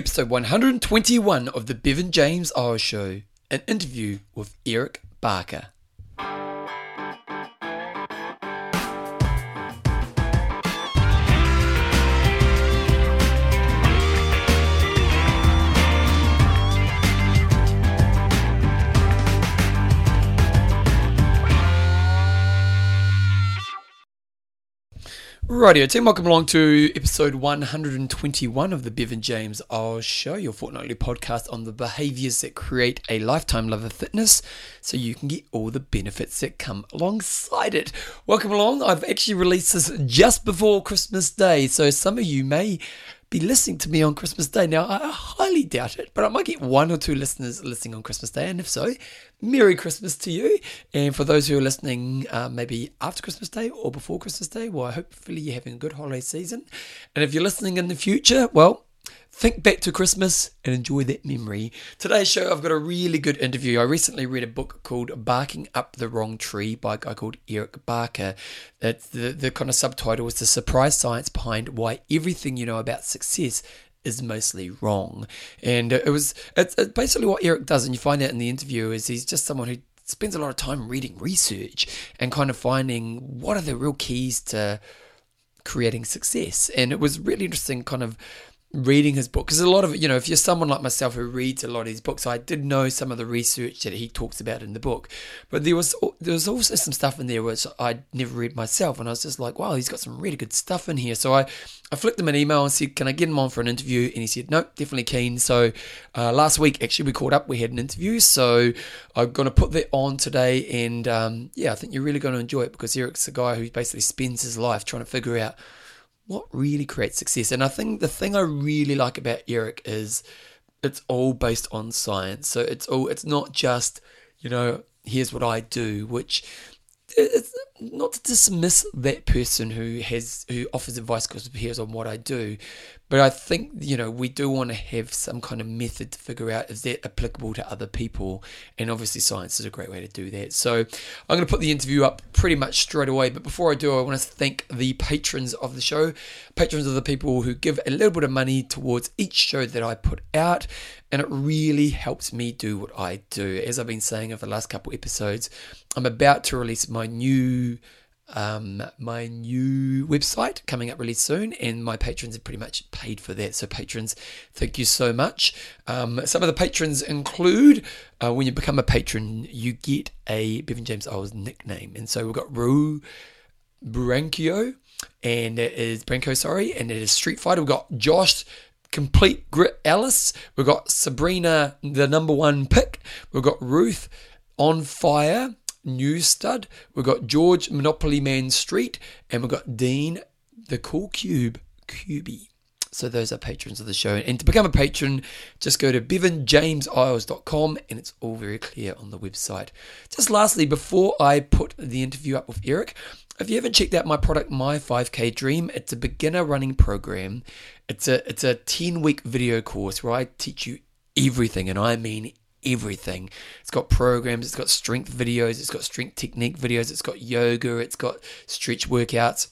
episode 121 of the Bevan James Eyles Show, an interview with Eric Barker. Radio team, welcome along to episode 121 of the Bevan James Eyles Show, your fortnightly podcast on the behaviors that create a lifetime love of fitness so you can get all the benefits that come alongside it. Welcome along. I've actually released this just before Christmas Day, so some of you may be listening to me on Christmas Day. Now, I highly doubt it, but I might get one or two listeners listening on Christmas Day. And if so, Merry Christmas to you. And for those who are listening uh, maybe after Christmas Day or before Christmas Day, well, hopefully you're having a good holiday season. And if you're listening in the future, well, Think back to Christmas and enjoy that memory. Today's show, I've got a really good interview. I recently read a book called Barking Up the Wrong Tree by a guy called Eric Barker. It's the, the kind of subtitle is The Surprise Science Behind Why Everything You Know About Success is mostly wrong. And it was it's, it's basically what Eric does, and you find out in the interview is he's just someone who spends a lot of time reading research and kind of finding what are the real keys to creating success. And it was really interesting, kind of reading his book because a lot of you know if you're someone like myself who reads a lot of his books i did know some of the research that he talks about in the book. But there was there was also some stuff in there which i'd never read myself and i was just like wow he's got some really good stuff in here. So i i flicked him an email and said can i get him on for an interview? And he said no definitely keen. So uh, last week actually we caught up we had an interview. So i'm going to put that on today and um, yeah i think you're really going to enjoy it because eric's a guy who basically spends his life trying to figure out what really creates success. And I think the thing I really like about Eric is it's all based on science. So it's all it's not just, you know, here's what I do, which it's not to dismiss that person who has who offers advice because here's on what I do, but I think, you know, we do want to have some kind of method to figure out is that applicable to other people. And obviously, science is a great way to do that. So I'm going to put the interview up pretty much straight away. But before I do, I want to thank the patrons of the show. Patrons are the people who give a little bit of money towards each show that I put out. And it really helps me do what I do. As I've been saying over the last couple episodes, I'm about to release my new um, my new website coming up really soon, and my patrons have pretty much paid for that. So, patrons, thank you so much. Um, some of the patrons include uh, when you become a patron, you get a Bevan James Eyles nickname, and so we've got Rue Branchio, and it is Branco, sorry, and it is Street Fighter. We've got Josh. Complete Grit Alice. We've got Sabrina, the number one pick. We've got Ruth on fire. New Stud, we've got George Monopoly Man Street, and we've got Dean the Cool Cube Cubie. So those are patrons of the show. And to become a patron, just go to bevanjameseyles.com and it's all very clear on the website. Just lastly, before I put the interview up with Eric, if you haven't checked out my product, My 5K Dream, it's a beginner running program. It's a it's a 10 week video course where I teach you everything, and I mean everything. It's got programs, it's got strength videos, it's got strength technique videos, it's got yoga, it's got stretch workouts.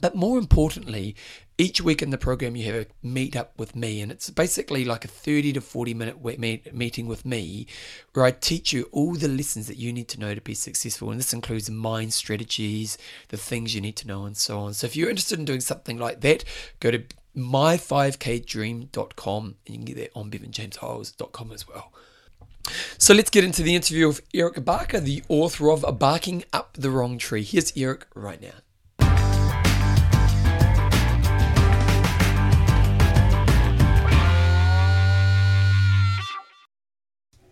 But more importantly, each week in the program you have a meet up with me and it's basically like a 30 to 40 minute meeting with me where I teach you all the lessons that you need to know to be successful and this includes mind strategies, the things you need to know and so on. So if you're interested in doing something like that, go to my5kdream.com and you can get that on bevanjameseyles.com as well. So let's get into the interview of Eric Barker, the author of Barking Up the Wrong Tree. Here's Eric right now.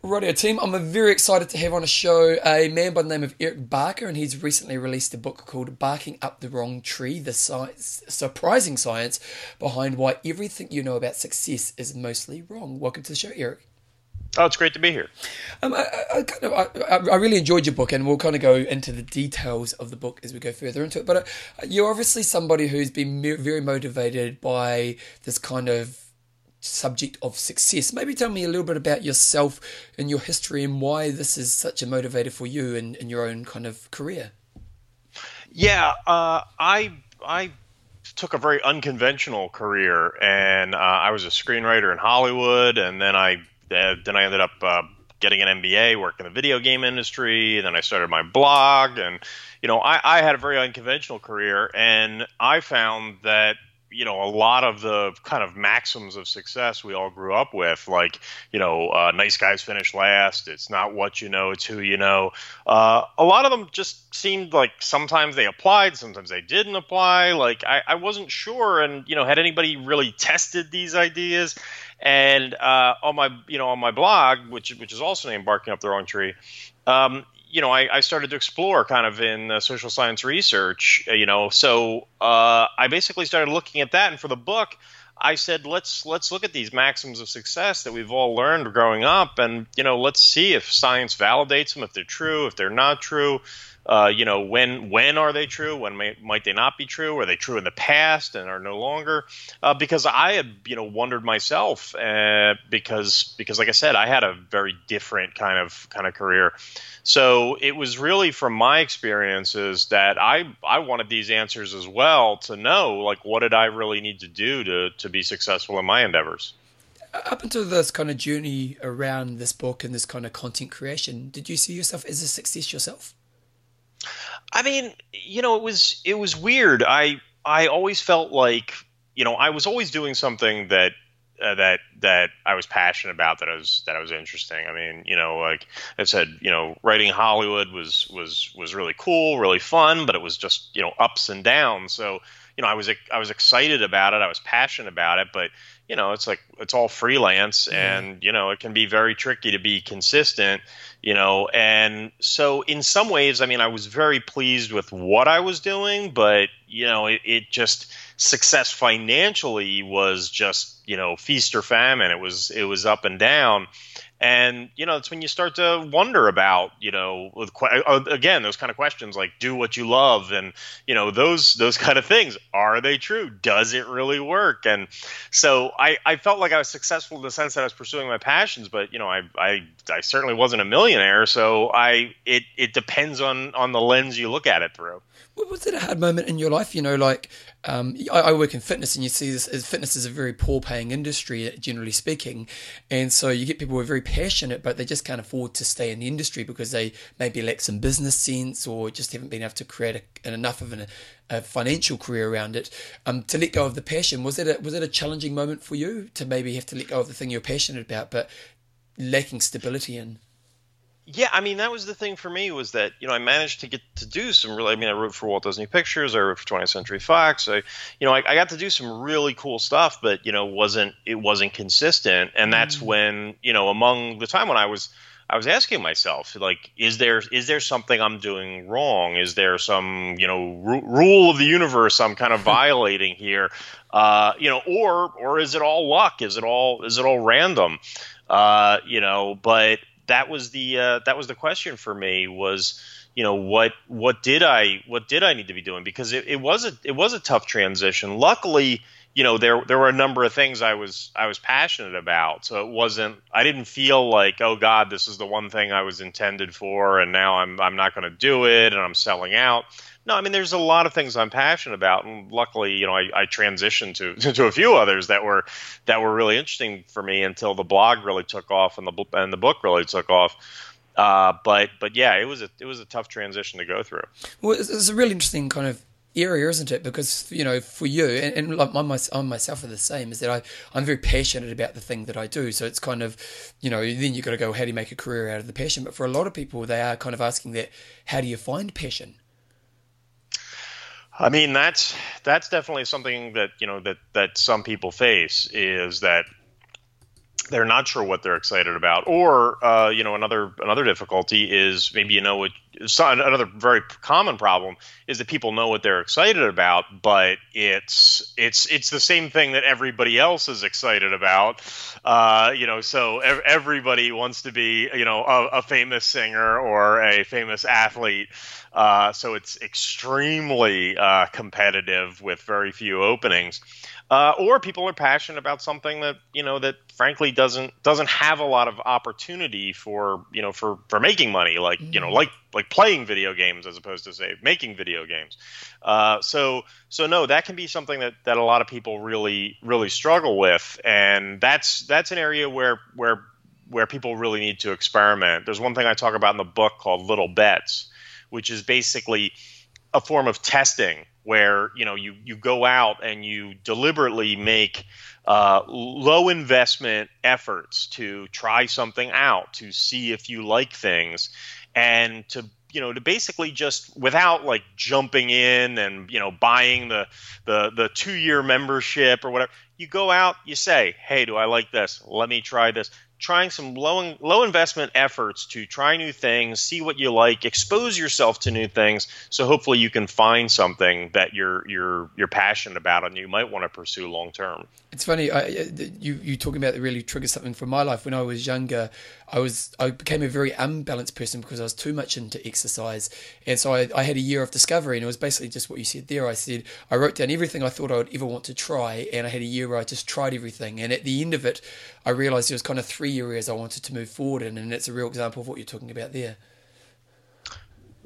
Radio team, I'm very excited to have on a show a man by the name of Eric Barker, and he's recently released a book called Barking Up the Wrong Tree The science, Surprising Science Behind Why Everything You Know About Success is Mostly Wrong. Welcome to the show, Eric. Oh, it's great to be here. Um, I, I, kind of, I, I, really enjoyed your book, and we'll kind of go into the details of the book as we go further into it. But uh, you're obviously somebody who's been very motivated by this kind of subject of success. Maybe tell me a little bit about yourself and your history and why this is such a motivator for you in, in your own kind of career. Yeah, uh, I I took a very unconventional career, and uh, I was a screenwriter in Hollywood, and then I then I ended up uh, getting an MBA, working in the video game industry, then I started my blog, and you know I, I had a very unconventional career, and I found that you know a lot of the kind of maxims of success we all grew up with like you know uh, nice guys finish last it's not what you know it's who you know uh, a lot of them just seemed like sometimes they applied sometimes they didn't apply like I, I wasn't sure and you know had anybody really tested these ideas and uh, on my you know on my blog which which is also named barking up the wrong tree um, you know, I, I, started to explore kind of in uh, social science research, uh, you know, so uh, I basically started looking at that. And for the book, I said, let's let's look at these maxims of success that we've all learned growing up, and you know, let's see if science validates them, if they're true, if they're not true. Uh, you know, when when are they true? When may, might they not be true? Are they true in the past and are no longer? Uh, because I had you know wondered myself uh, because because like I said, I had a very different kind of kind of career. So it was really from my experiences that I I wanted these answers as well to know like what did I really need to do to to be successful in my endeavors up until this kind of journey around this book and this kind of content creation, did you see yourself as a success yourself? I mean, you know, it was it was weird. I I always felt like you know I was always doing something that uh, that that I was passionate about that I was that I was interesting. I mean, you know, like I said, you know, writing Hollywood was was was really cool, really fun, but it was just you know ups and downs. So you know, I was I was excited about it, I was passionate about it, but you know, it's like it's all freelance, and you know, it can be very tricky to be consistent. You know, and so in some ways, I mean, I was very pleased with what I was doing, but you know, it, it just success financially was just you know feast or famine. It was it was up and down, and you know it's when you start to wonder about you know uh, again those kind of questions like do what you love and you know those those kind of things. Are they true? Does it really work? And so I, I felt like I was successful in the sense that I was pursuing my passions but you know I, I I certainly wasn't a millionaire. So I it it depends on on the lens you look at it through was it a hard moment in your life? You know, like um, I, I, work in fitness, and you see this as fitness is a very poor-paying industry, generally speaking, and so you get people who are very passionate, but they just can't afford to stay in the industry because they maybe lack some business sense or just haven't been able to create a, enough of an, a financial career around it. Um, to let go of the passion was it a, was it a challenging moment for you to maybe have to let go of the thing you're passionate about, but lacking stability in? Yeah, I mean that was the thing for me was that you know I managed to get to do some really. I mean I wrote for Walt Disney Pictures, I wrote for 20th Century Fox. I, you know, I, I got to do some really cool stuff, but you know wasn't it wasn't consistent, and that's mm. when you know among the time when I was I was asking myself like is there is there something I'm doing wrong? Is there some you know r- rule of the universe I'm kind of violating here? Uh, you know, or or is it all luck? Is it all is it all random? Uh, you know, but that was the uh, that was the question for me was you know what what did I what did I need to be doing because it, it was a it was a tough transition. Luckily, you know there there were a number of things I was I was passionate about, so it wasn't I didn't feel like oh God this is the one thing I was intended for and now I'm I'm not going to do it and I'm selling out. No, I mean there's a lot of things I'm passionate about, and luckily, you know, I, I transitioned to to a few others that were that were really interesting for me until the blog really took off and the and the book really took off. Uh, but but yeah, it was a it was a tough transition to go through. Well, it's, it's a really interesting kind of area, isn't it? Because you know, for you and, and I myself are the same. Is that I I'm very passionate about the thing that I do. So it's kind of, you know, then you've got to go, how do you make a career out of the passion? But for a lot of people, they are kind of asking that, how do you find passion? I mean, that's that's definitely something that you know that that some people face is that they're not sure what they're excited about, or uh, you know, another another difficulty is maybe you know what another very common problem is that people know what they're excited about, but it's it's it's the same thing that everybody else is excited about. Uh, you know, so ev- everybody wants to be you know a, a famous singer or a famous athlete. Uh, so it's extremely uh, competitive with very few openings. Uh, or people are passionate about something that you know that frankly doesn't doesn't have a lot of opportunity for you know for for making money, like mm-hmm. you know mm-hmm. like like playing video games as opposed to say making video games. Uh, so so no, that can be something that that a lot of people really really struggle with, and that's that's an area where where where people really need to experiment. There's one thing I talk about in the book called little bets, which is basically a form of testing where you know you you go out and you deliberately make uh, low investment efforts to try something out to see if you like things and to you know to basically just without like jumping in and you know buying the the the two year membership or whatever you go out you say hey do i like this? Let me try this trying some low low investment efforts to try new things, see what you like, expose yourself to new things. So hopefully you can find something that you're you're you're passionate about and you might want to pursue long term. It's funny I, you you talking about that really triggers something from my life. When I was younger, I was I became a very unbalanced person because I was too much into exercise, and so I, I had a year of discovery, and it was basically just what you said there. I said I wrote down everything I thought I would ever want to try, and I had a year where I just tried everything, and at the end of it, I realized there was kind of three areas I wanted to move forward in, and it's a real example of what you're talking about there.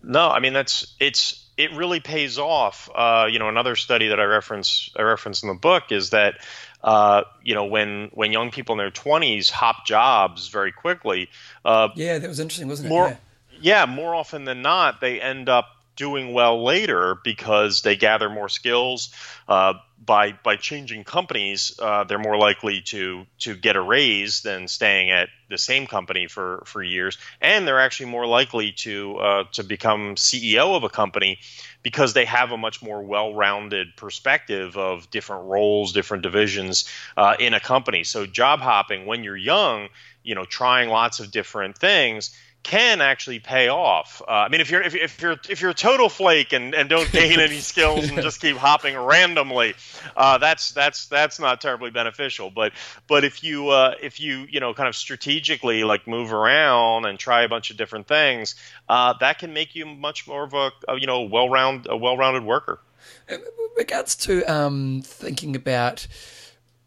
No, I mean that's it's it really pays off. Uh, you know, another study that I reference I reference in the book is that uh, you know when when young people in their 20s hop jobs very quickly. Uh, yeah, that was interesting, wasn't it? More, yeah. yeah, more often than not, they end up doing well later because they gather more skills. Uh, by by changing companies, uh, they're more likely to to get a raise than staying at the same company for for years, and they're actually more likely to uh, to become CEO of a company because they have a much more well-rounded perspective of different roles, different divisions uh, in a company. So job hopping when you're young, you know, trying lots of different things can actually pay off. Uh, I mean, if you're if, if, you're if you're a total flake and, and don't gain any skills and just keep hopping randomly, uh, that's that's that's not terribly beneficial. But but if you uh, if you you know kind of strategically like move around and try a bunch of different things, uh, that can make you much more of a, a you know well round a well rounded worker. In regards to um, thinking about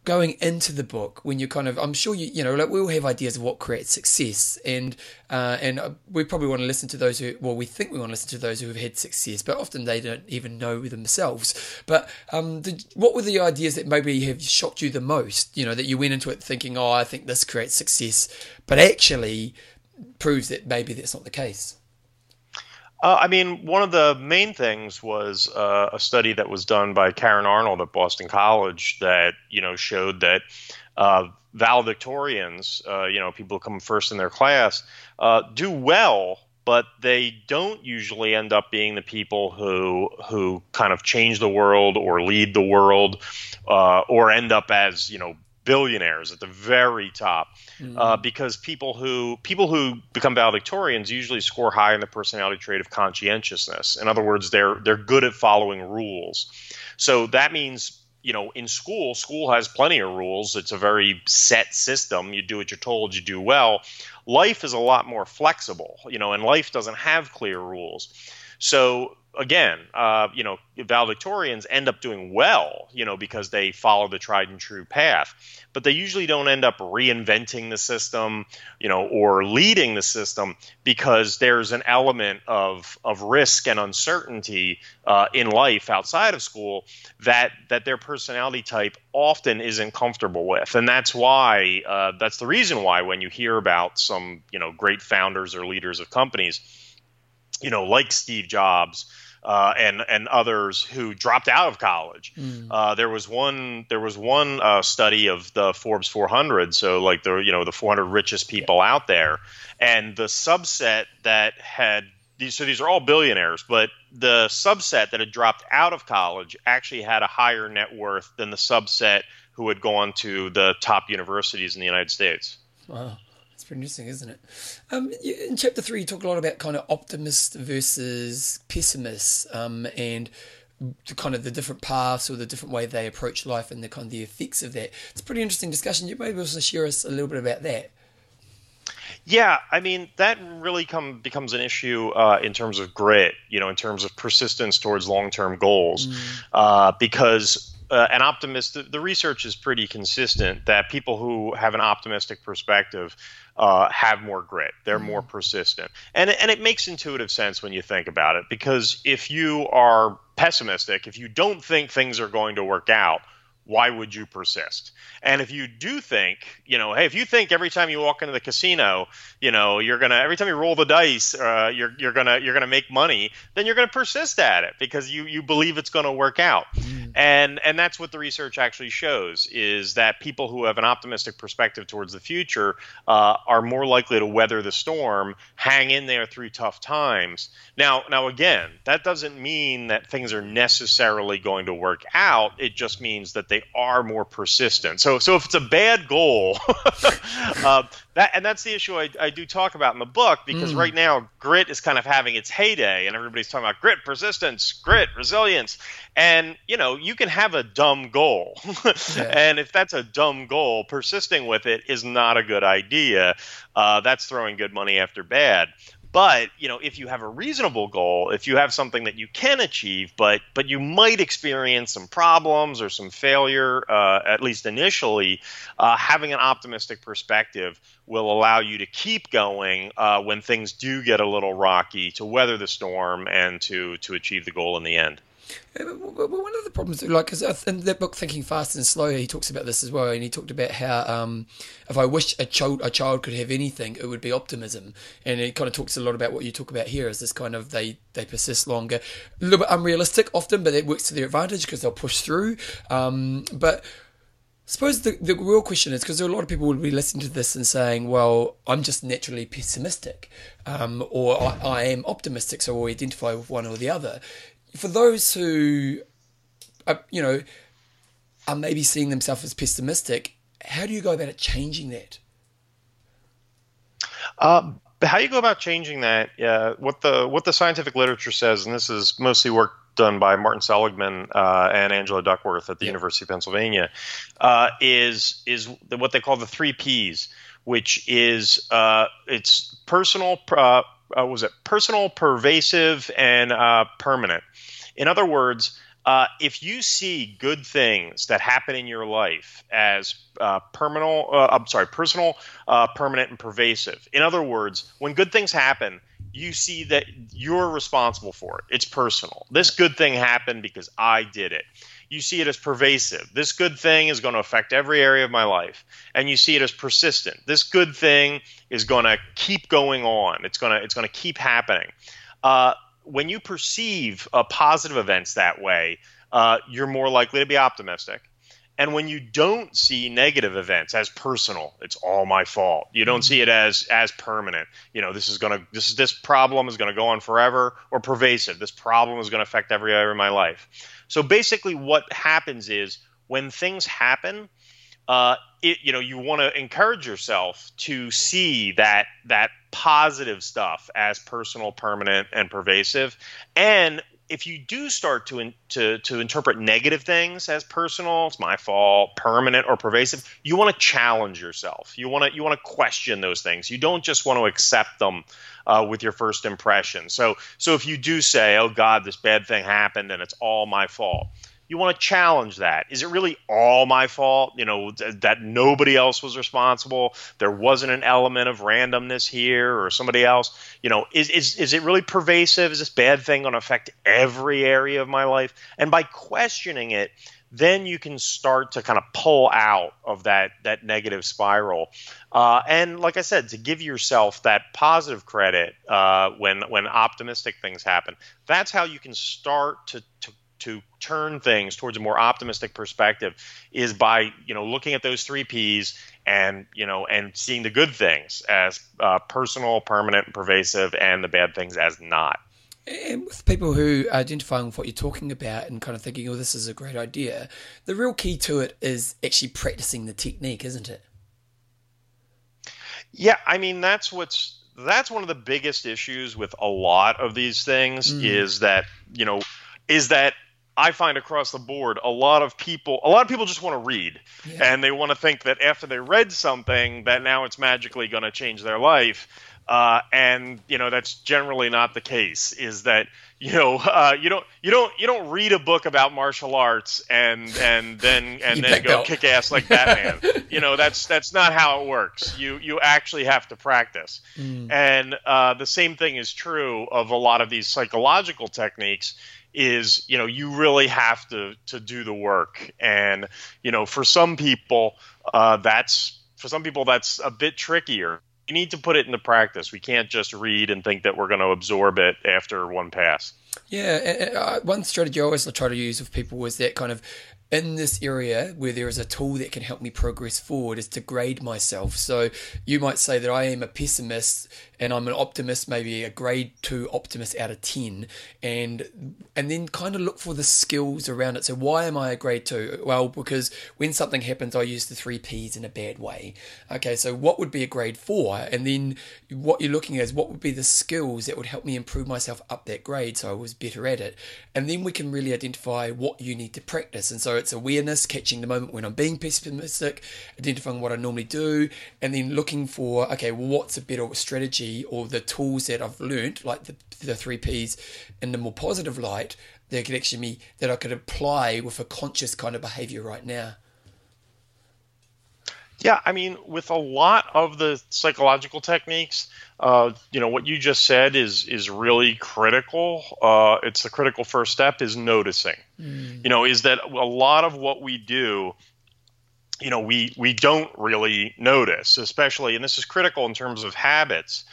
going into the book when you're kind of i'm sure you you know like we all have ideas of what creates success and uh, and uh, we probably want to listen to those who well we think we want to listen to those who have had success but often they don't even know themselves. But um, the, what were the ideas that maybe have shocked you the most? You know that you went into it thinking oh i think this creates success but actually proves that maybe that's not the case uh, I mean, one of the main things was uh, a study that was done by Karen Arnold at Boston College that you know showed that uh, valedictorians, uh, you know, people who come first in their class, uh, do well, but they don't usually end up being the people who who kind of change the world or lead the world, uh, or end up as you know billionaires at the very top mm-hmm. uh, because people who people who become valedictorians usually score high in the personality trait of conscientiousness. In other words, they're they're good at following rules. So that means you know in school school has plenty of rules it's a very set system you do what you're told you do well life is a lot more flexible you know and life doesn't have clear rules so again, uh, you know, valedictorians end up doing well, you know, because they follow the tried and true path. But they usually don't end up reinventing the system, you know, or leading the system because there's an element of of risk and uncertainty uh, in life outside of school that that their personality type often isn't comfortable with, and that's why uh, that's the reason why when you hear about some you know great founders or leaders of companies you know, like Steve Jobs uh, and and others who dropped out of college. Mm. Uh, there was one there was one uh, study of the Forbes 400, so like the you know the 400 richest people yeah. out there, and the subset that had these so these are all billionaires, but the subset that had dropped out of college actually had a higher net worth than the subset who had gone to the top universities in the United States. Wow. It's pretty interesting, isn't it? Um, in chapter three, you talk a lot about kind of optimist versus pessimist, um, and the kind of the different paths or the different way they approach life and the kind of the effects of that. It's a pretty interesting discussion. You maybe also share us a little bit about that. Yeah, I mean that really come becomes an issue uh, in terms of grit, you know, in terms of persistence towards long-term goals, mm. uh, because uh, an optimistic, the research is pretty consistent that people who have an optimistic perspective uh, have more grit. They're more mm-hmm. persistent, and and it makes intuitive sense when you think about it. Because if you are pessimistic, if you don't think things are going to work out, why would you persist? And if you do think, you know, hey, if you think every time you walk into the casino, you know, you're gonna every time you roll the dice, uh, you're you're gonna you're gonna make money, then you're gonna persist at it because you you believe it's gonna work out. Mm. And and that's what the research actually shows is that people who have an optimistic perspective towards the future uh, are more likely to weather the storm, hang in there through tough times. Now now again, that doesn't mean that things are necessarily going to work out. It just means that they are more persistent. So so if it's a bad goal, uh, that and that's the issue I, I, do talk about in the book because mm. right now grit is kind of having its heyday and everybody's talking about grit, persistence, grit, resilience, and you know you can have a dumb goal, yeah. and if that's a dumb goal, persisting with it is not a good idea. Uh, that's throwing good money after bad. But you know, if you have a reasonable goal, if you have something that you can achieve, but but you might experience some problems or some failure, uh, at least initially, uh, having an optimistic perspective will allow you to keep going uh, when things do get a little rocky, to weather the storm and to to achieve the goal in the end. One of the problems, like, cause in that book, Thinking Fast and Slow, he talks about this as well, and he talked about how um, if I wish a child a child could have anything, it would be optimism, and it kind of talks a lot about what you talk about here. Is this kind of they they persist longer, a little bit unrealistic often, but it works to their advantage because they'll push through. Um, but I suppose the, the real question is because a lot of people will be listening to this and saying, well, I'm just naturally pessimistic, um, or I, I, am optimistic, so I identify with one or the other for those who, are, you know, are maybe seeing themselves as pessimistic, how do you go about changing that? Uh, how you go about changing that? Yeah, what the what the scientific literature says, and this is mostly work done by Martin Seligman uh, and Angela Duckworth at the University of Pennsylvania, uh, is is what they call the three P's, which is uh, it's personal, uh, uh, was it personal, pervasive, and uh, permanent. In other words, uh, if you see good things that happen in your life as uh, permanent, uh, I'm sorry, personal, uh, permanent, and pervasive. In other words, when good things happen, you see that you're responsible for it. It's personal. This good thing happened because I did it. You see it as pervasive. This good thing is going to affect every area of my life. And you see it as persistent. This good thing is going to keep going on. It's going to it's going to keep happening. Uh, when you perceive uh, positive events that way, uh, you're more likely to be optimistic. And when you don't see negative events as personal, it's all my fault. You don't see it as as permanent. You know, this is gonna this is this problem is gonna go on forever or pervasive. This problem is gonna affect every area of my life. So basically, what happens is when things happen, uh, it, you know, you want to encourage yourself to see that that positive stuff as personal, permanent, and pervasive. And if you do start to, in, to to interpret negative things as personal, it's my fault, permanent, or pervasive, you want to challenge yourself. You want to you want to question those things. You don't just want to accept them uh, with your first impression. So so if you do say, "Oh God, this bad thing happened, and it's all my fault," you want to challenge that. Is it really all my fault? You know, th- that nobody else was responsible. There wasn't an element of randomness here or somebody else. You know, is, is, is it really pervasive? Is this bad thing going to affect every area of my life? And by questioning it, then you can start to kind of pull out of that that negative spiral. Uh, and like I said, to give yourself that positive credit uh, when when optimistic things happen, that's how you can start to to to turn things towards a more optimistic perspective is by you know looking at those three P's and you know and seeing the good things as uh, personal, permanent, and pervasive, and the bad things as not. And with people who are identifying with what you're talking about and kind of thinking, oh, this is a great idea, the real key to it is actually practicing the technique, isn't it? Yeah, I mean that's what's that's one of the biggest issues with a lot of these things mm. is that you know is that I find across the board a lot of people a lot of people just want to read yeah. and they want to think that after they read something that now it's magically going to change their life Uh, and you know that's generally not the case. Is that you know uh, you don't you don't you don't read a book about martial arts and and then and then go kick ass like Batman. you know that's that's not how it works. You you actually have to practice. Mm. And uh, the same thing is true of a lot of these psychological techniques is you know you really have to to do the work. And you know for some people uh, that's for some people that's a bit trickier. We need to put it into practice. We can't just read and think that we're going to absorb it after one pass. Yeah uh, one strategy i always try to use with people was that kind of in this area where there is a tool that can help me progress forward is to grade myself. So you might say that I am a pessimist and I'm an optimist, maybe a grade two optimist out of 10, and and then kind of look for the skills around it. So why am I a grade two? Well, because when something happens, I use the three P's in a bad way. Okay, so what would be a grade four? And then what you're looking at is what would be the skills that would help me improve myself up that grade so I was better at it. And then we can really identify what you need to practice. And so it's awareness, catching the moment when I'm being pessimistic, identifying what I normally do, and then looking for, okay, well, what's a better strategy or the tools that I've learned, like the, the three P's, in the more positive light, that could actually be that I could apply with a conscious kind of behavior right now. Yeah, I mean, with a lot of the psychological techniques, uh, you know, what you just said is is really critical. Uh, it's the critical first step is noticing. Mm. You know, is that a lot of what we do you know we we don't really notice especially and this is critical in terms of habits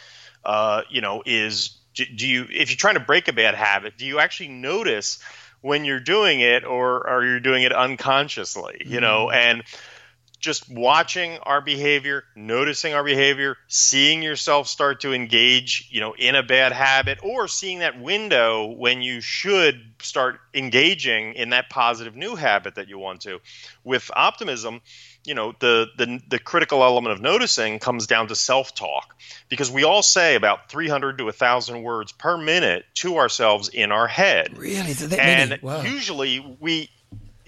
uh, you know, is do you if you're trying to break a bad habit, do you actually notice when you're doing it, or are you doing it unconsciously? You know, mm-hmm. and just watching our behavior, noticing our behavior, seeing yourself start to engage, you know, in a bad habit or seeing that window when you should start engaging in that positive new habit that you want to. With optimism, you know the, the the critical element of noticing comes down to self-talk because we all say about 300 to 1000 words per minute to ourselves in our head really that and many? Wow. usually we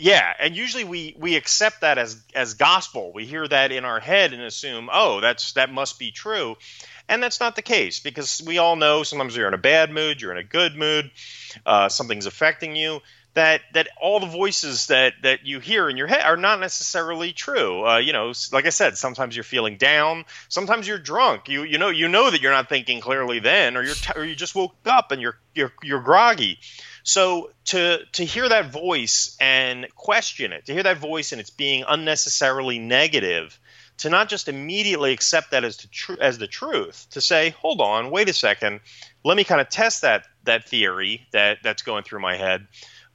yeah and usually we we accept that as as gospel. We hear that in our head and assume oh that's that must be true. And that's not the case because we all know sometimes you're in a bad mood you're in a good mood uh, something's affecting you that that all the voices that that you hear in your head are not necessarily true. Uh, you know, like I said, sometimes you're feeling down, sometimes you're drunk. You you know you know that you're not thinking clearly then, or you're t- or you just woke up and you're you're you're groggy. So to to hear that voice and question it, to hear that voice and it's being unnecessarily negative, to not just immediately accept that as the tr- as the truth, to say, hold on, wait a second, let me kind of test that that theory that that's going through my head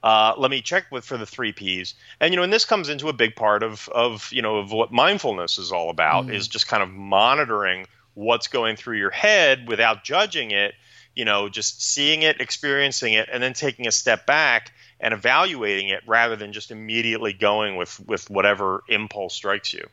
uh, let me check with for the three P's. And you know, and this comes into a big part of of you know of what mindfulness is all about mm. is just kind of monitoring what's going through your head without judging it. You know, just seeing it, experiencing it, and then taking a step back and evaluating it rather than just immediately going with with whatever impulse strikes you.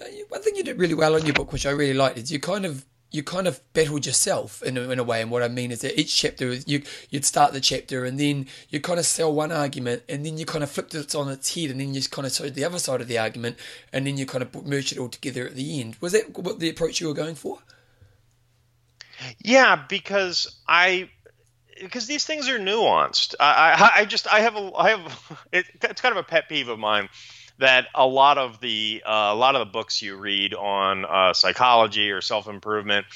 Uh, one thing you did really well on your book, which I really liked, is you kind of you kind of battled yourself in a, in a way. And what I mean is that each chapter, you you'd start the chapter and then you kind of sell one argument and then you kind of flipped it on its head and then you kind of showed the other side of the argument and then you kind of merged it all together at the end. Was that what the approach you were going for? Yeah, because I because these things are nuanced. I, I, I just I have a I have it, it's kind of a pet peeve of mine that a lot of the uh, a lot of the books you read on uh, psychology or self improvement.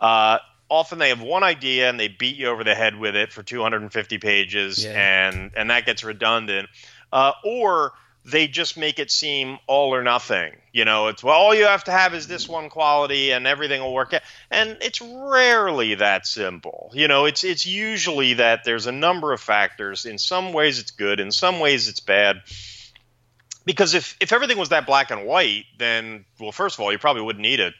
Uh, often they have one idea and they beat you over the head with it for 250 pages, yeah. and and that gets redundant. Uh, or they just make it seem all or nothing. You know, it's well, all you have to have is this one quality, and everything will work out. And it's rarely that simple. You know, it's it's usually that there's a number of factors. In some ways, it's good. In some ways, it's bad because if if everything was that black and white, then well, first of all, you probably wouldn't need a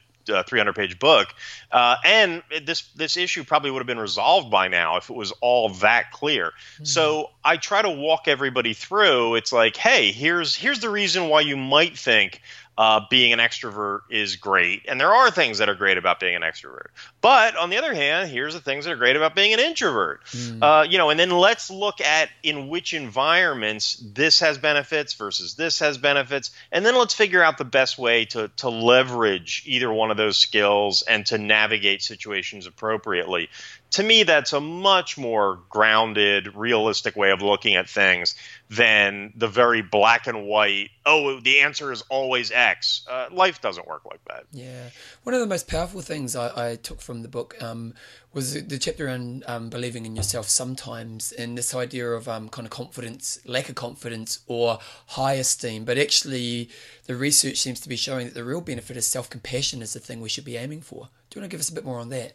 300 page book, uh, and this this issue probably would have been resolved by now if it was all that clear. Mm-hmm. So I try to walk everybody through. It's like, hey, here's here's the reason why you might think uh, being an extrovert is great, and there are things that are great about being an extrovert. But on the other hand, here's the things that are great about being an introvert. Mm. Uh, you know, and then let's look at in which environments this has benefits versus this has benefits, and then let's figure out the best way to to leverage either one of those skills and to navigate situations appropriately to me, that's a much more grounded, realistic way of looking at things than the very black and white, oh, the answer is always X. Uh, life doesn't work like that. Yeah. One of the most powerful things I, I took from the book um, was the chapter on um, believing in yourself sometimes, and this idea of um, kind of confidence, lack of confidence, or high esteem. But actually, the research seems to be showing that the real benefit is self compassion is the thing we should be aiming for. Do you want to give us a bit more on that?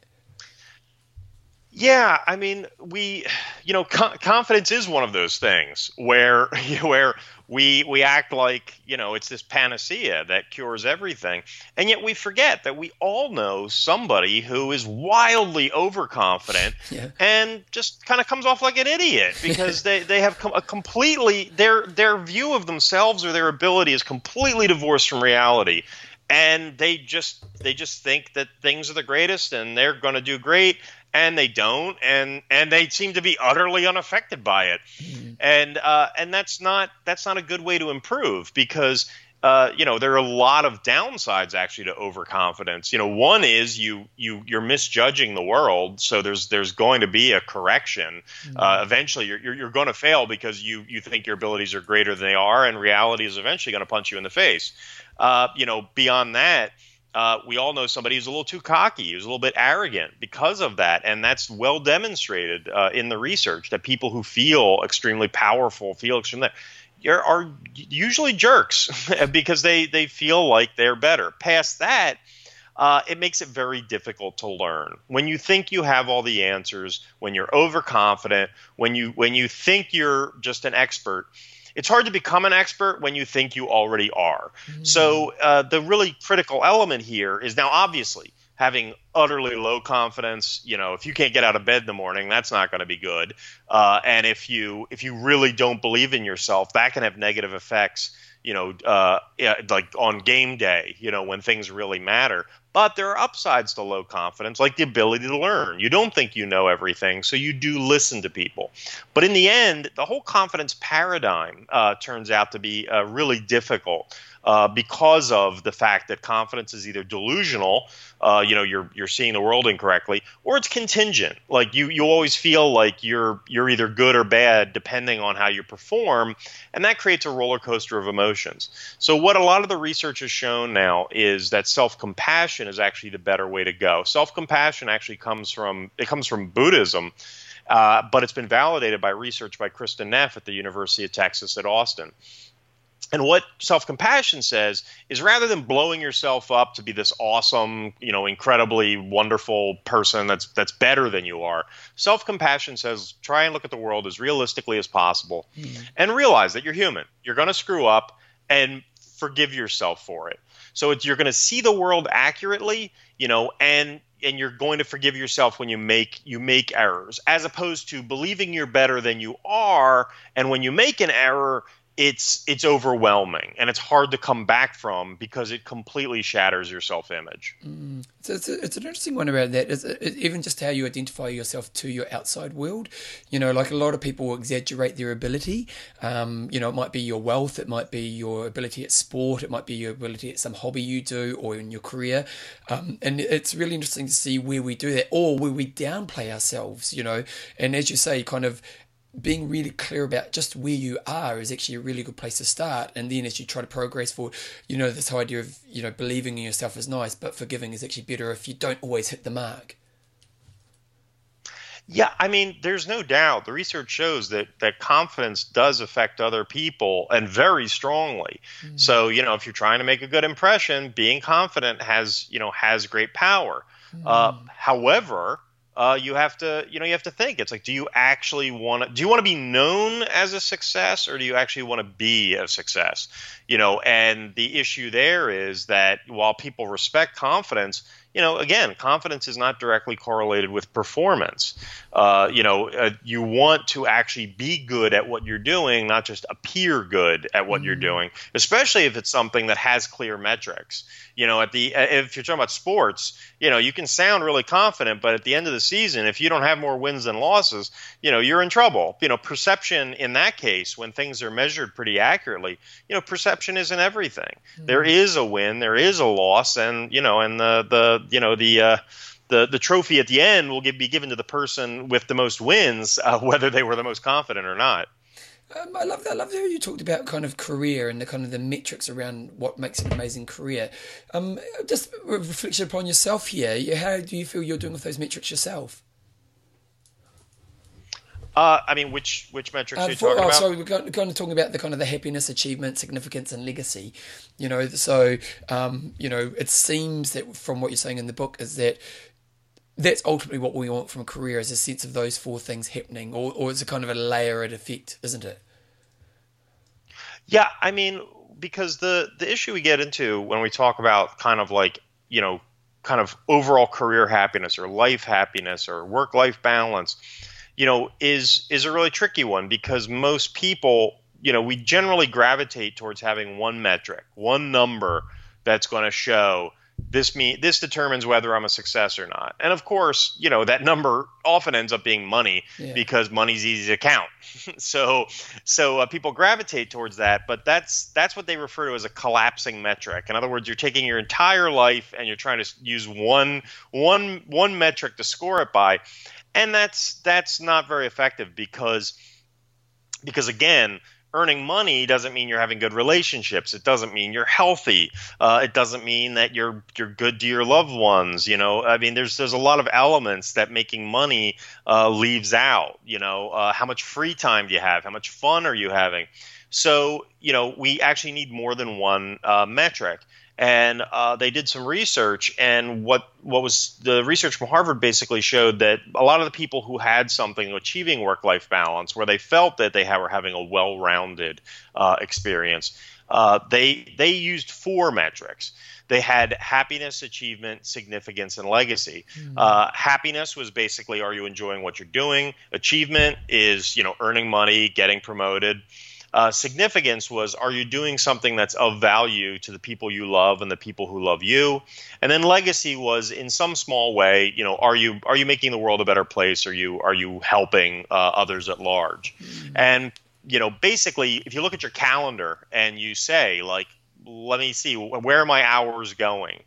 Yeah, I mean, we, you know, co- confidence is one of those things where where we we act like you know it's this panacea that cures everything, and yet we forget that we all know somebody who is wildly overconfident yeah. and just kind of comes off like an idiot because they they have com- a completely their their view of themselves or their ability is completely divorced from reality. And they just they just think that things are the greatest and they're going to do great and they don't, and and they seem to be utterly unaffected by it, mm-hmm. and uh, and that's not that's not a good way to improve because. Uh, you know there are a lot of downsides actually to overconfidence. You know, one is you you you're misjudging the world, so there's there's going to be a correction. Mm-hmm. Uh, eventually, you're you're, you're going to fail because you you think your abilities are greater than they are, and reality is eventually going to punch you in the face. Uh, you know, beyond that, uh, we all know somebody who's a little too cocky, who's a little bit arrogant because of that, and that's well demonstrated uh, in the research that people who feel extremely powerful, feel extremely are usually jerks because they they feel like they're better. Past that, uh, it makes it very difficult to learn. When you think you have all the answers, when you're overconfident, when you when you think you're just an expert, it's hard to become an expert when you think you already are. Mm-hmm. So uh, the really critical element here is now obviously having utterly low confidence. You know, if you can't get out of bed in the morning, that's not going to be good. Uh, and if you if you really don't believe in yourself, that can have negative effects you know, uh, like on game day, you know, when things really matter. But there are upsides to low confidence, like the ability to learn. You don't think you know everything, so you do listen to people. But in the end, the whole confidence paradigm uh, turns out to be uh, really difficult uh, because of the fact that confidence is either delusional, uh, you know, you're you're seeing the world incorrectly, or it's contingent. Like you you always feel like you're you're either good or bad depending on how you perform, and that creates a roller coaster of emotions. So what a lot of the research has shown now is that self compassion is actually the better way to go. Self compassion actually comes from it comes from Buddhism. Uh, but it's been validated by research by Kristin Neff at the University of Texas at Austin. And what self compassion says is rather than blowing yourself up to be this awesome, you know, incredibly wonderful person that's that's better than you are, self compassion says try and look at the world as realistically as possible mm. and realize that you're human. You're going to screw up and forgive yourself for it. So you're going to see the world accurately, you know, and and you're going to forgive yourself when you make you make errors as opposed to believing you're better than you are and when you make an error it's it's overwhelming and it's hard to come back from because it completely shatters your self image. Mm. So it's, it's an interesting one about that. Is even just how you identify yourself to your outside world. You know, like a lot of people exaggerate their ability. Um, you know, it might be your wealth, it might be your ability at sport, it might be your ability at some hobby you do or in your career. Um, and it's really interesting to see where we do that or where we downplay ourselves. You know, and as you say, kind of being really clear about just where you are is actually a really good place to start. And then as you try to progress forward, you know, this whole idea of, you know, believing in yourself is nice, but forgiving is actually better if you don't always hit the mark. Yeah, I mean, there's no doubt. The research shows that that confidence does affect other people and very strongly. Mm. So, you know, if you're trying to make a good impression, being confident has, you know, has great power. Mm. Uh, however, uh, you have to you know you have to think. It's like do you actually want to do you want to be known as a success or do you actually want to be a success? You know and the issue there is that while people respect confidence you know, again, confidence is not directly correlated with performance. Uh, you know, uh, you want to actually be good at what you're doing, not just appear good at what mm-hmm. you're doing, especially if it's something that has clear metrics. You know, at the uh, if you're talking about sports, you know, you can sound really confident, but at the end of the season, if you don't have more wins than losses, you know, you're in trouble. You know, perception in that case, when things are measured pretty accurately, you know, perception isn't everything. Mm-hmm. There is a win, there is a loss, and you know, and the the you know the uh, the the trophy at the end will give, be given to the person with the most wins, uh, whether they were the most confident or not. Um, I love that. I love how you talked about kind of career and the kind of the metrics around what makes an amazing career. Um, just reflection upon yourself here. How do you feel you're doing with those metrics yourself? Uh, I mean, which which metrics uh, are you for, talking oh, about? So we're kind of talking about the kind of the happiness, achievement, significance, and legacy. You know, so um, you know, it seems that from what you're saying in the book is that that's ultimately what we want from a career is a sense of those four things happening, or or it's a kind of a layered effect, isn't it? Yeah, I mean, because the the issue we get into when we talk about kind of like you know, kind of overall career happiness or life happiness or work life balance you know, is is a really tricky one because most people, you know, we generally gravitate towards having one metric, one number that's going to show this me this determines whether I'm a success or not. And of course, you know, that number often ends up being money yeah. because money's easy to count. so so uh, people gravitate towards that, but that's that's what they refer to as a collapsing metric. In other words, you're taking your entire life and you're trying to use one one one metric to score it by and that's that's not very effective because because again earning money doesn't mean you're having good relationships. It doesn't mean you're healthy. Uh, it doesn't mean that you're you're good to your loved ones you know? I mean there's there's a lot of elements that making money uh, leaves out you know? Uh, how much free time do you have? How much fun are you having? So you know we actually need more than one uh, metric and uh, they did some research and what what was the research from harvard basically showed that a lot of the people who had something achieving work life balance where they felt that they were having a well-rounded uh, experience uh, they they used four metrics. They had happiness achievement significance and legacy. Mm-hmm. happiness was basically are you enjoying what you're doing? Achievement is you know earning money getting promoted uh, significance was are you doing something that's of value to the people you love and the people who love you? And then legacy was in some small way you know are you are you making the world a better place? Are you are you helping uh, others at large? Mm-hmm. and you know basically if you look at your calendar and you say like let me see where are my hours going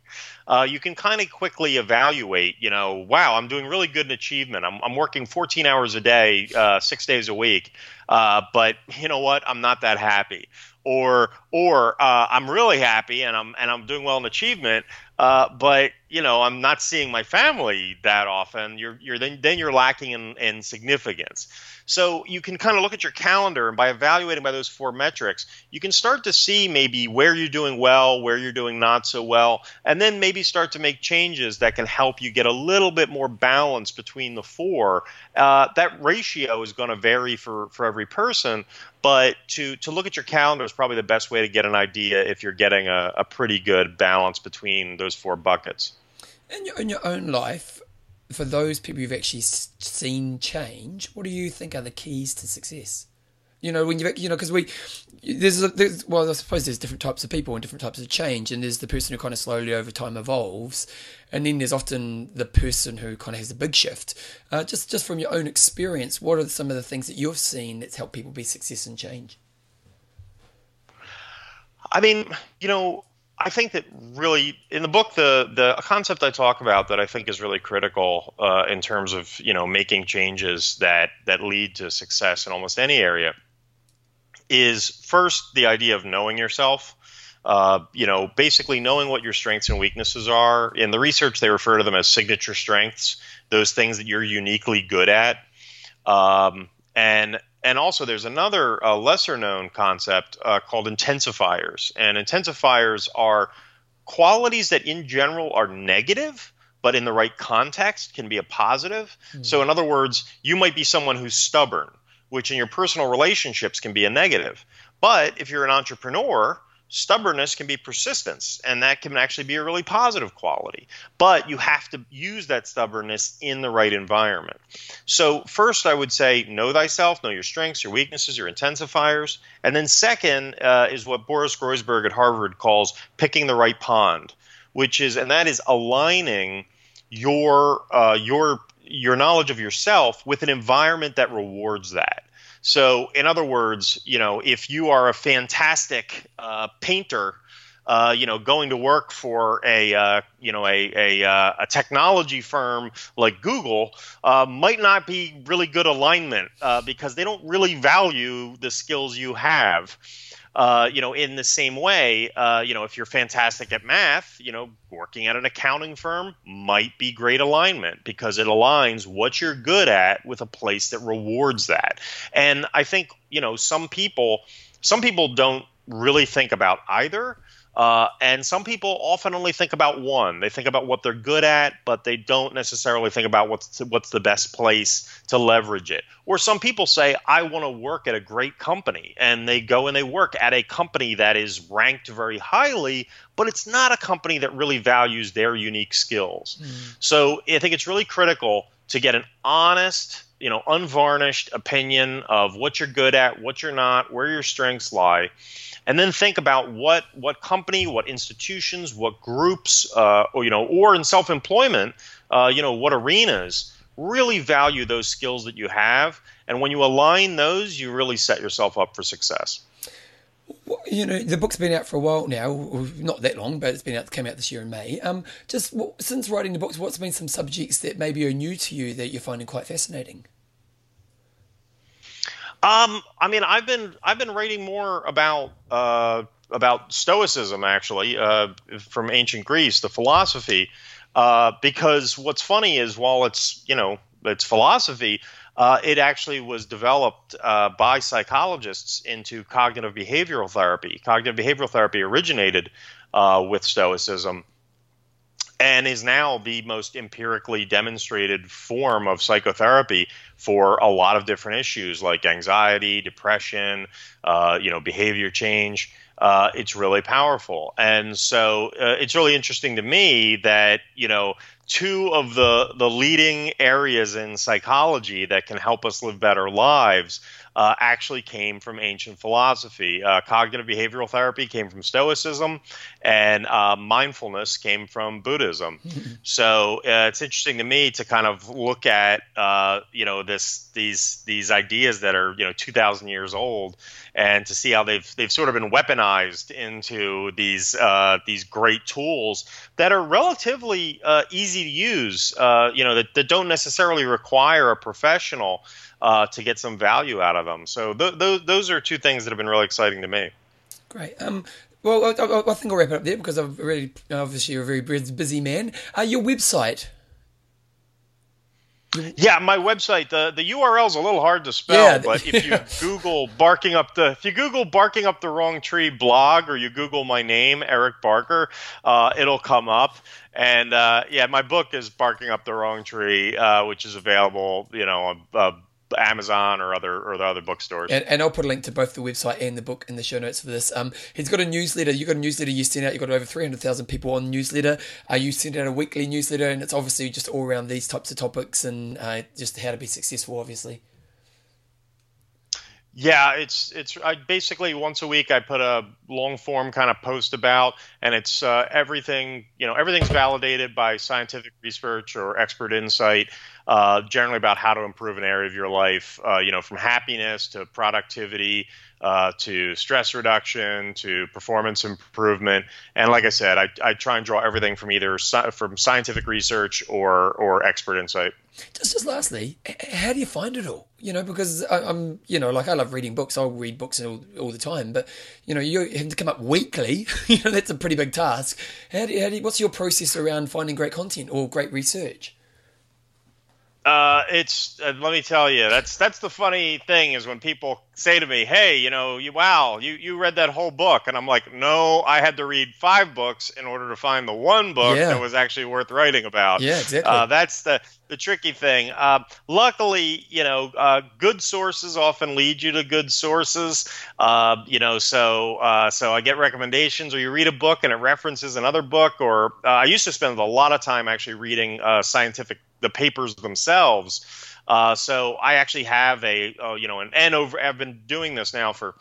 uh, you can kind of quickly evaluate you know wow i'm doing really good in achievement. I'm, I'm working 14 hours a day uh, six days a week uh, but you know what? I'm not that happy. Or or uh, i'm really happy and i'm and i'm doing well in achievement uh, but you know i'm not seeing my family that often. You're you're then then you're lacking in, in significance so you can kind of look at your calendar, and by evaluating by those four metrics, you can start to see maybe where you're doing well, where you're doing not so well, and then maybe start to make changes that can help you get a little bit more balance between the four. Uh, that ratio is going to vary for, for every person, but to, to look at your calendar is probably the best way to get an idea if you're getting a, a pretty good balance between those four buckets. In your, in your own life, for those people who've actually seen change, what do you think are the keys to success? You know, when you you know, because we there's, a, there's well, I suppose there's different types of people and different types of change, and there's the person who kind of slowly over time evolves, and then there's often the person who kind of has a big shift. Uh, just just from your own experience, what are some of the things that you've seen that's helped people be success and change? I mean, you know, I think that really in the book the the concept I talk about that I think is really critical uh, in terms of you know making changes that that lead to success in almost any area is first the idea of knowing yourself. Uh, you know, basically knowing what your strengths and weaknesses are. In the research, they refer to them as signature strengths, those things that you're uniquely good at. Um, and and also there's another uh, lesser known concept uh, called intensifiers. And intensifiers are qualities that in general are negative but in the right context can be a positive. Mm. so in other words you might be someone who's stubborn which in your personal relationships can be a negative. But if you're an entrepreneur stubbornness can be persistence and that can actually be a really positive quality. But you have to use that stubbornness in the right environment. So first i would say know thyself know your strengths your weaknesses your intensifiers. And then second uh, is what boris groysberg at harvard calls picking the right pond which is and that is aligning your uh, your your knowledge of yourself with an environment that rewards that so, in other words, you know, if you are a fantastic uh, painter, uh, you know, going to work for a uh, you know a a, uh, a, technology firm like Google uh, might not be really good alignment uh, because they don't really value the skills you have. Uh, you know, in the same way, uh, you know, if you're fantastic at math, you know, working at an accounting firm might be great alignment because it aligns what you're good at with a place that rewards that. And I think, you know, some people, some people don't really think about either. Uh, and some people often only think about one. They think about what they're good at, but they don't necessarily think about what's what's the best place to leverage it. Or some people say, "I want to work at a great company," and they go and they work at a company that is ranked very highly, but it's not a company that really values their unique skills. Mm. So I think it's really critical to get an honest you know unvarnished opinion of what you're good at what you're not where your strengths lie and then think about what what company, what institutions, what groups, uh, or you know, or in self-employment, uh, you know, what arenas really value those skills that you have, and when you align those, you really set yourself up for success. You know, the book's been out for a while now, not that long, but it's been out, came out this year in May. Um, just since writing the books, what's been some subjects that maybe are new to you that you're finding quite fascinating? Um, I mean, I've been I've been writing more about uh, about Stoicism actually uh, from ancient Greece, the philosophy, uh, because what's funny is while it's you know it's philosophy, uh, it actually was developed uh, by psychologists into cognitive behavioral therapy. Cognitive behavioral therapy originated uh, with Stoicism and is now the most empirically demonstrated form of psychotherapy for a lot of different issues like anxiety, depression, uh, you know, behavior change. Uh, it's really powerful, and so uh, it's really interesting to me that you know two of the the leading areas in psychology that can help us live better lives uh, actually came from ancient philosophy. Uh, cognitive behavioral therapy came from Stoicism, and uh, mindfulness came from Buddhism. so uh, it's interesting to me to kind of look at uh, you know this these these ideas that are you know two thousand years old, and to see how they've they've sort of been weaponized into these uh, these great tools that are relatively easy to use. you know that, that don't necessarily require a professional uh, to get some value out of them. So th- th- those are two things that have been really exciting to me. Great. Um, well, I, I, think I'll wrap it up there because I'm really obviously you're a very busy man. Uh, your website. Yeah, my website. The the URL is a little hard to spell, yeah, but if you Google barking up the if you Google barking up the wrong tree blog or you Google my name Eric Barker, uh, it'll come up. And uh, yeah, my book is barking up the wrong tree, uh, which is available, you know, on Amazon or other or the other bookstores. And, and, I'll put a link to both the website and the book in the show notes for this. Um, he's got a newsletter. You got a newsletter you send out. You've got over three hundred thousand people on the newsletter. Uh, you send out a weekly newsletter, and it's obviously just all around these types of topics and uh, just how to be successful. Obviously. Yeah, it's it's I basically once a week I put a long form kind of post about, and it's uh, everything you know everything's validated by scientific research or expert insight, uh, generally about how to improve an area of your life, uh, you know, from happiness to productivity uh, to stress reduction to performance improvement. And like I said, I, I try and draw everything from either from scientific research or or expert insight. Just, just lastly, how do you find it all? You know, because I, am you know, like I love reading books. I'll read books all, all the time, but you know, you have to come up weekly. you know, that's a pretty big task. How do, how do what's your process around finding great content or great research? It's uh, let me tell you that's that's the funny thing is when people say to me, "Hey, you know, you wow, you you read that whole book," and I'm like, "No, I had to read five books in order to find the one book Yeah. that was actually worth writing about." Yeah, exactly. Uh, that's the the tricky thing. Uh, luckily, you know, uh, good sources often lead you to good sources. Uh, you know, so uh, so I get recommendations, or you read a book and it references another book. Or uh, I used to spend a lot of time actually reading uh, scientific the papers themselves. Uh, so I actually have a uh, you know, and, and over I've been doing this now for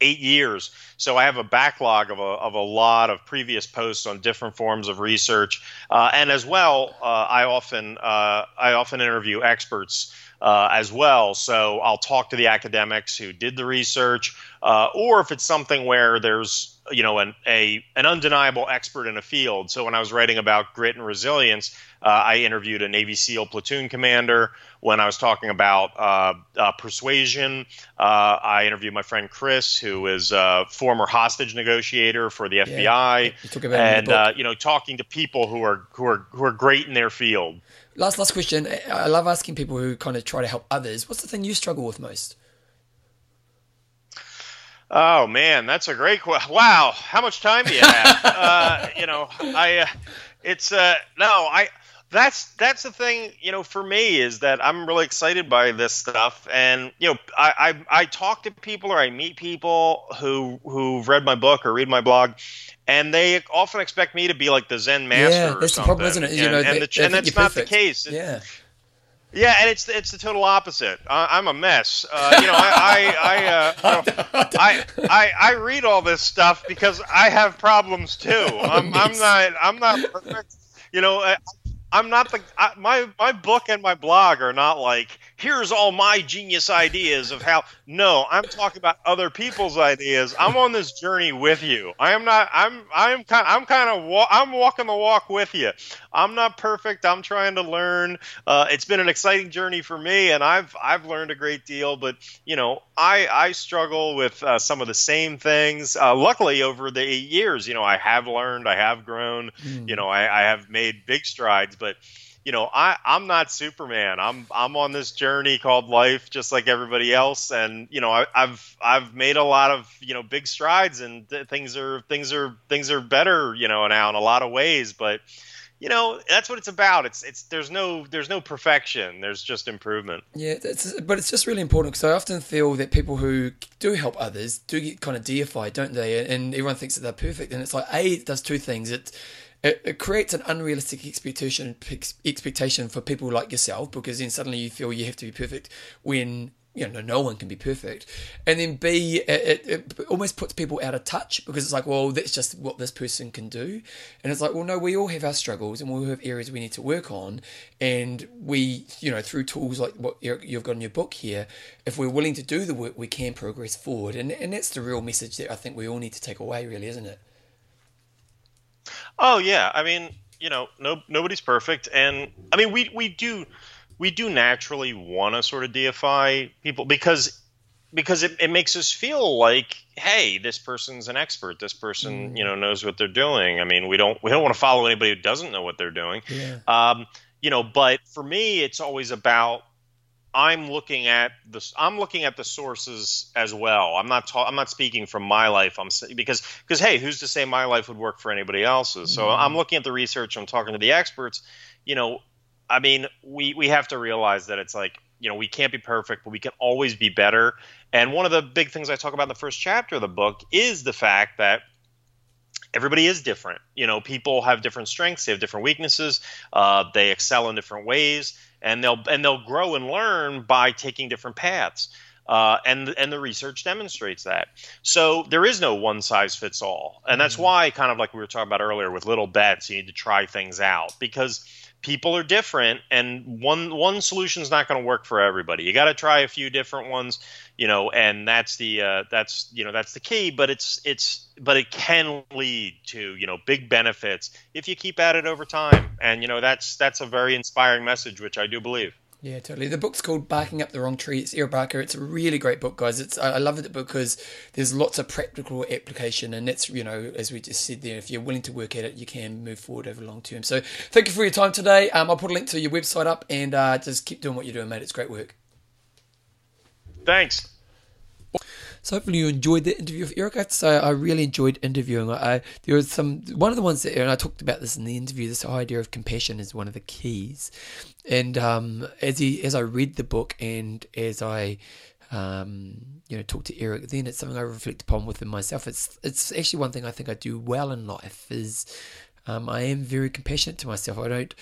eight years. So I have a backlog of a, of a lot of previous posts on different forms of research, uh, and as well, uh, I often uh, I often interview experts. Uh, as well, so I'll talk to the academics who did the research, uh, or if it's something where there's you know an a an undeniable expert in a field. So when I was writing about grit and resilience, uh, I interviewed a Navy SEAL platoon commander. When I was talking about uh, uh, persuasion, uh, I interviewed my friend Chris, who is a former hostage negotiator for the FBI, You talk about it in the and uh, you know, talking to people who are who are who are great in their field. Last last question. I- I love asking people who kind of try to help others. What's the thing you struggle with most? Oh man, that's a great question. Wow, how much time do you have? uh, you know, I, uh, it's uh, no, I. That's that's the thing, you know, for me is that I'm really excited by this stuff, and you know, I I, I talk to people or I meet people who who've read my book or read my blog, and they often expect me to be like the Zen master. yeah, or that's the problem, isn't it? You know, and, and, they- the, they and that's not the perfect. case. Yeah. Yeah, and it's it's the total opposite. I, I'm a mess. Uh, you know, I I I, uh, you know, I I I read all this stuff because I have problems too. I'm I'm not I'm not perfect. You know, I, I'm not the I, my my book and my blog are not like here's all my genius ideas of how. No, I'm talking about other people's ideas. I'm on this journey with you. I am not. I'm I'm kind I'm kind of wa- I'm walking the walk with you. I'm not perfect. I'm trying to learn. Uh, it's been an exciting journey for me, and I've I've learned a great deal. But you know, I I struggle with uh, some of the same things. Uh, luckily, over the eight years, you know, I have learned. I have grown. Mm. You know, I, I have made big strides. But you know, I I'm not Superman. I'm I'm on this journey called life, just like everybody else. And you know, I, I've I've made a lot of you know big strides, and th- things are things are things are better. You know, now in a lot of ways, but you know that's what it's about it's it's there's no there's no perfection there's just improvement Yeah, it's, but it's just really important because I often feel that people who do help others do get kind of deified, don't they? And everyone thinks that they're perfect, and it's like a it does two things. It it, it creates an unrealistic expectation expectation for people like yourself because then suddenly you feel you have to be perfect when you know no one can be perfect. And then b it, it, almost puts people out of touch because it's like well that's just what this person can do. And it's like well no we all have our struggles and we all have areas we need to work on. And we you know through tools like what you- you've got in your book here if we're willing to do the work we can progress forward. And and that's the real message that i think we all need to take away really isn't it oh yeah. I mean you know no nobody's perfect. And i mean we we do we do naturally want to sort of deify people because because it, it makes us feel like hey this person's an expert. This person you know knows what they're doing. I mean we don't we don't want to follow anybody who doesn't know what they're doing. Yeah. Um, you know but for me it's always about i'm looking at the i'm looking at the sources as well. I'm not ta- i'm not speaking from my life. I'm because because hey who's to say my life would work for anybody else's? So i'm looking at the research. I'm talking to the experts. You know i mean we we have to realize that it's like you know we can't be perfect but we can always be better. And one of the big things i talk about in the first chapter of the book is the fact that everybody is different. You know, people have different strengths, they have different weaknesses, uh, they excel in different ways, and they'll and they'll grow and learn by taking different paths. Uh, and and the research demonstrates that. So there is no one size fits all, and that's why, kind of like we were talking about earlier, with little bets, you need to try things out because people are different, and one one solution is not going to work for everybody. You got to try a few different ones, you know, and that's the uh, that's you know that's the key. But it's it's but it can lead to you know big benefits if you keep at it over time, and you know that's that's a very inspiring message, which I do believe. Yeah, totally. The book's called Barking Up the Wrong Tree. It's Eric Barker. It's a really great book, guys. It's I I love it because there's lots of practical application, and that's you know as we just said there, if you're willing to work at it, you can move forward over long term. So thank you for your time today. Um, I'll put a link to your website up, and uh, just keep doing what you're doing, mate. It's great work. Thanks. So hopefully you enjoyed the interview with Eric. I have to say I really enjoyed interviewing. I there was some one of the ones that and I talked about this in the interview. This idea of compassion is one of the keys, and um, as he as I read the book and as I um, you know, talk to Eric, then it's something I reflect upon within myself. It's it's actually one thing I think I do well in life is um, I am very compassionate to myself. I don't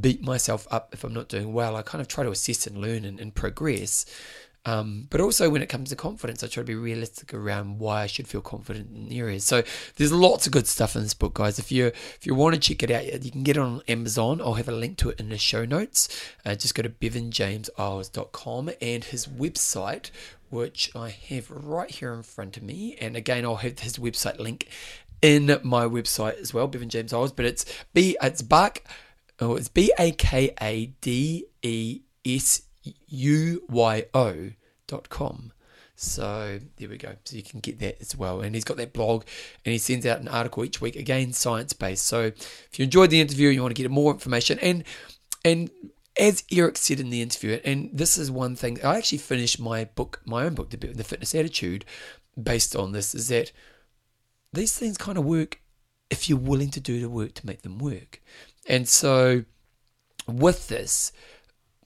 beat myself up if I'm not doing well. I kind of try to assess and learn and, and progress. Um, but also when it comes to confidence, I try to be realistic around why I should feel confident in areas. So there's lots of good stuff in this book, guys. If you if you want to check it out, you can get it on Amazon. I'll have a link to it in the show notes. Uh, just go to bevanjameseyles.com and his website, which I have right here in front of me. And again, I'll have his website link in my website as well, Bevan James Eyles. But it's B it's Bak oh it's B A K A D E S U Y O dot com. So there we go. So you can get that as well. And he's got that blog and he sends out an article each week, again, science based. So if you enjoyed the interview, you want to get more information and and as Eric said in the interview, and this is one thing, I actually finished my book, my own book, The Fitness Attitude, based on this, is that these things kind of work if you're willing to do the work to make them work. And so with this,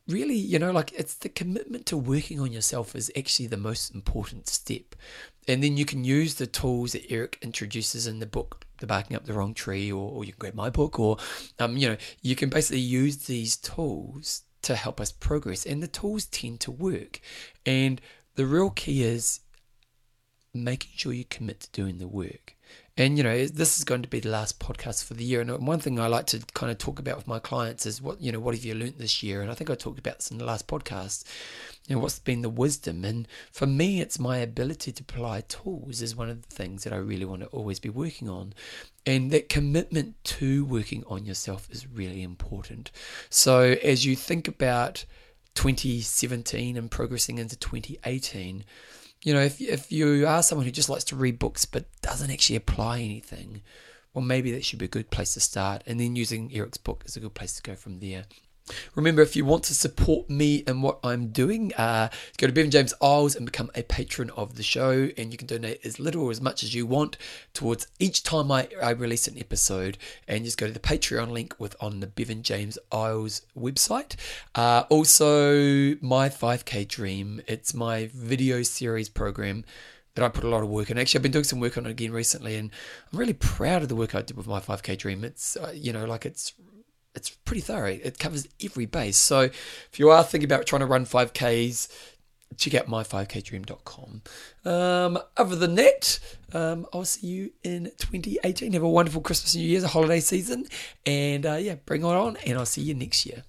really, you know, like it's the commitment to working on yourself is actually the most important step. And then you can use the tools that Eric introduces in the book, The Barking Up the Wrong Tree, or, or you can grab my book, or, um, you know, you can basically use these tools to help us progress. And the tools tend to work. And the real key is making sure you commit to doing the work. And you know, this is going to be the last podcast for the year. And one thing I like to kind of talk about with my clients is what you know, what have you learned this year? And I think I talked about this in the last podcast. You know, what's been the wisdom? And for me, it's my ability to apply tools is one of the things that I really want to always be working on. And that commitment to working on yourself is really important. So as you think about 2017 and progressing into 2018 you know, if if you are someone who just likes to read books but doesn't actually apply anything, well, maybe that should be a good place to start. And then using Eric's book is a good place to go from there. Remember, if you want to support me and what I'm doing, uh, go to Bevan James Eyles and become a patron of the show. And you can donate as little or as much as you want towards each time I, I release an episode. And just go to the Patreon link with on the Bevan James Eyles website. Uh, also, my 5K Dream. It's my video series program that I put a lot of work in. Actually, I've been doing some work on it again recently, and I'm really proud of the work I did with my 5K Dream. It's uh, you know like it's it's pretty thorough. It covers every base. So if you are thinking about trying to run 5Ks, check out my5kdream.com. Um, other than that, um, I'll see you in 2018. Have a wonderful Christmas and New Year's, a holiday season. And uh, yeah, bring it on, and I'll see you next year.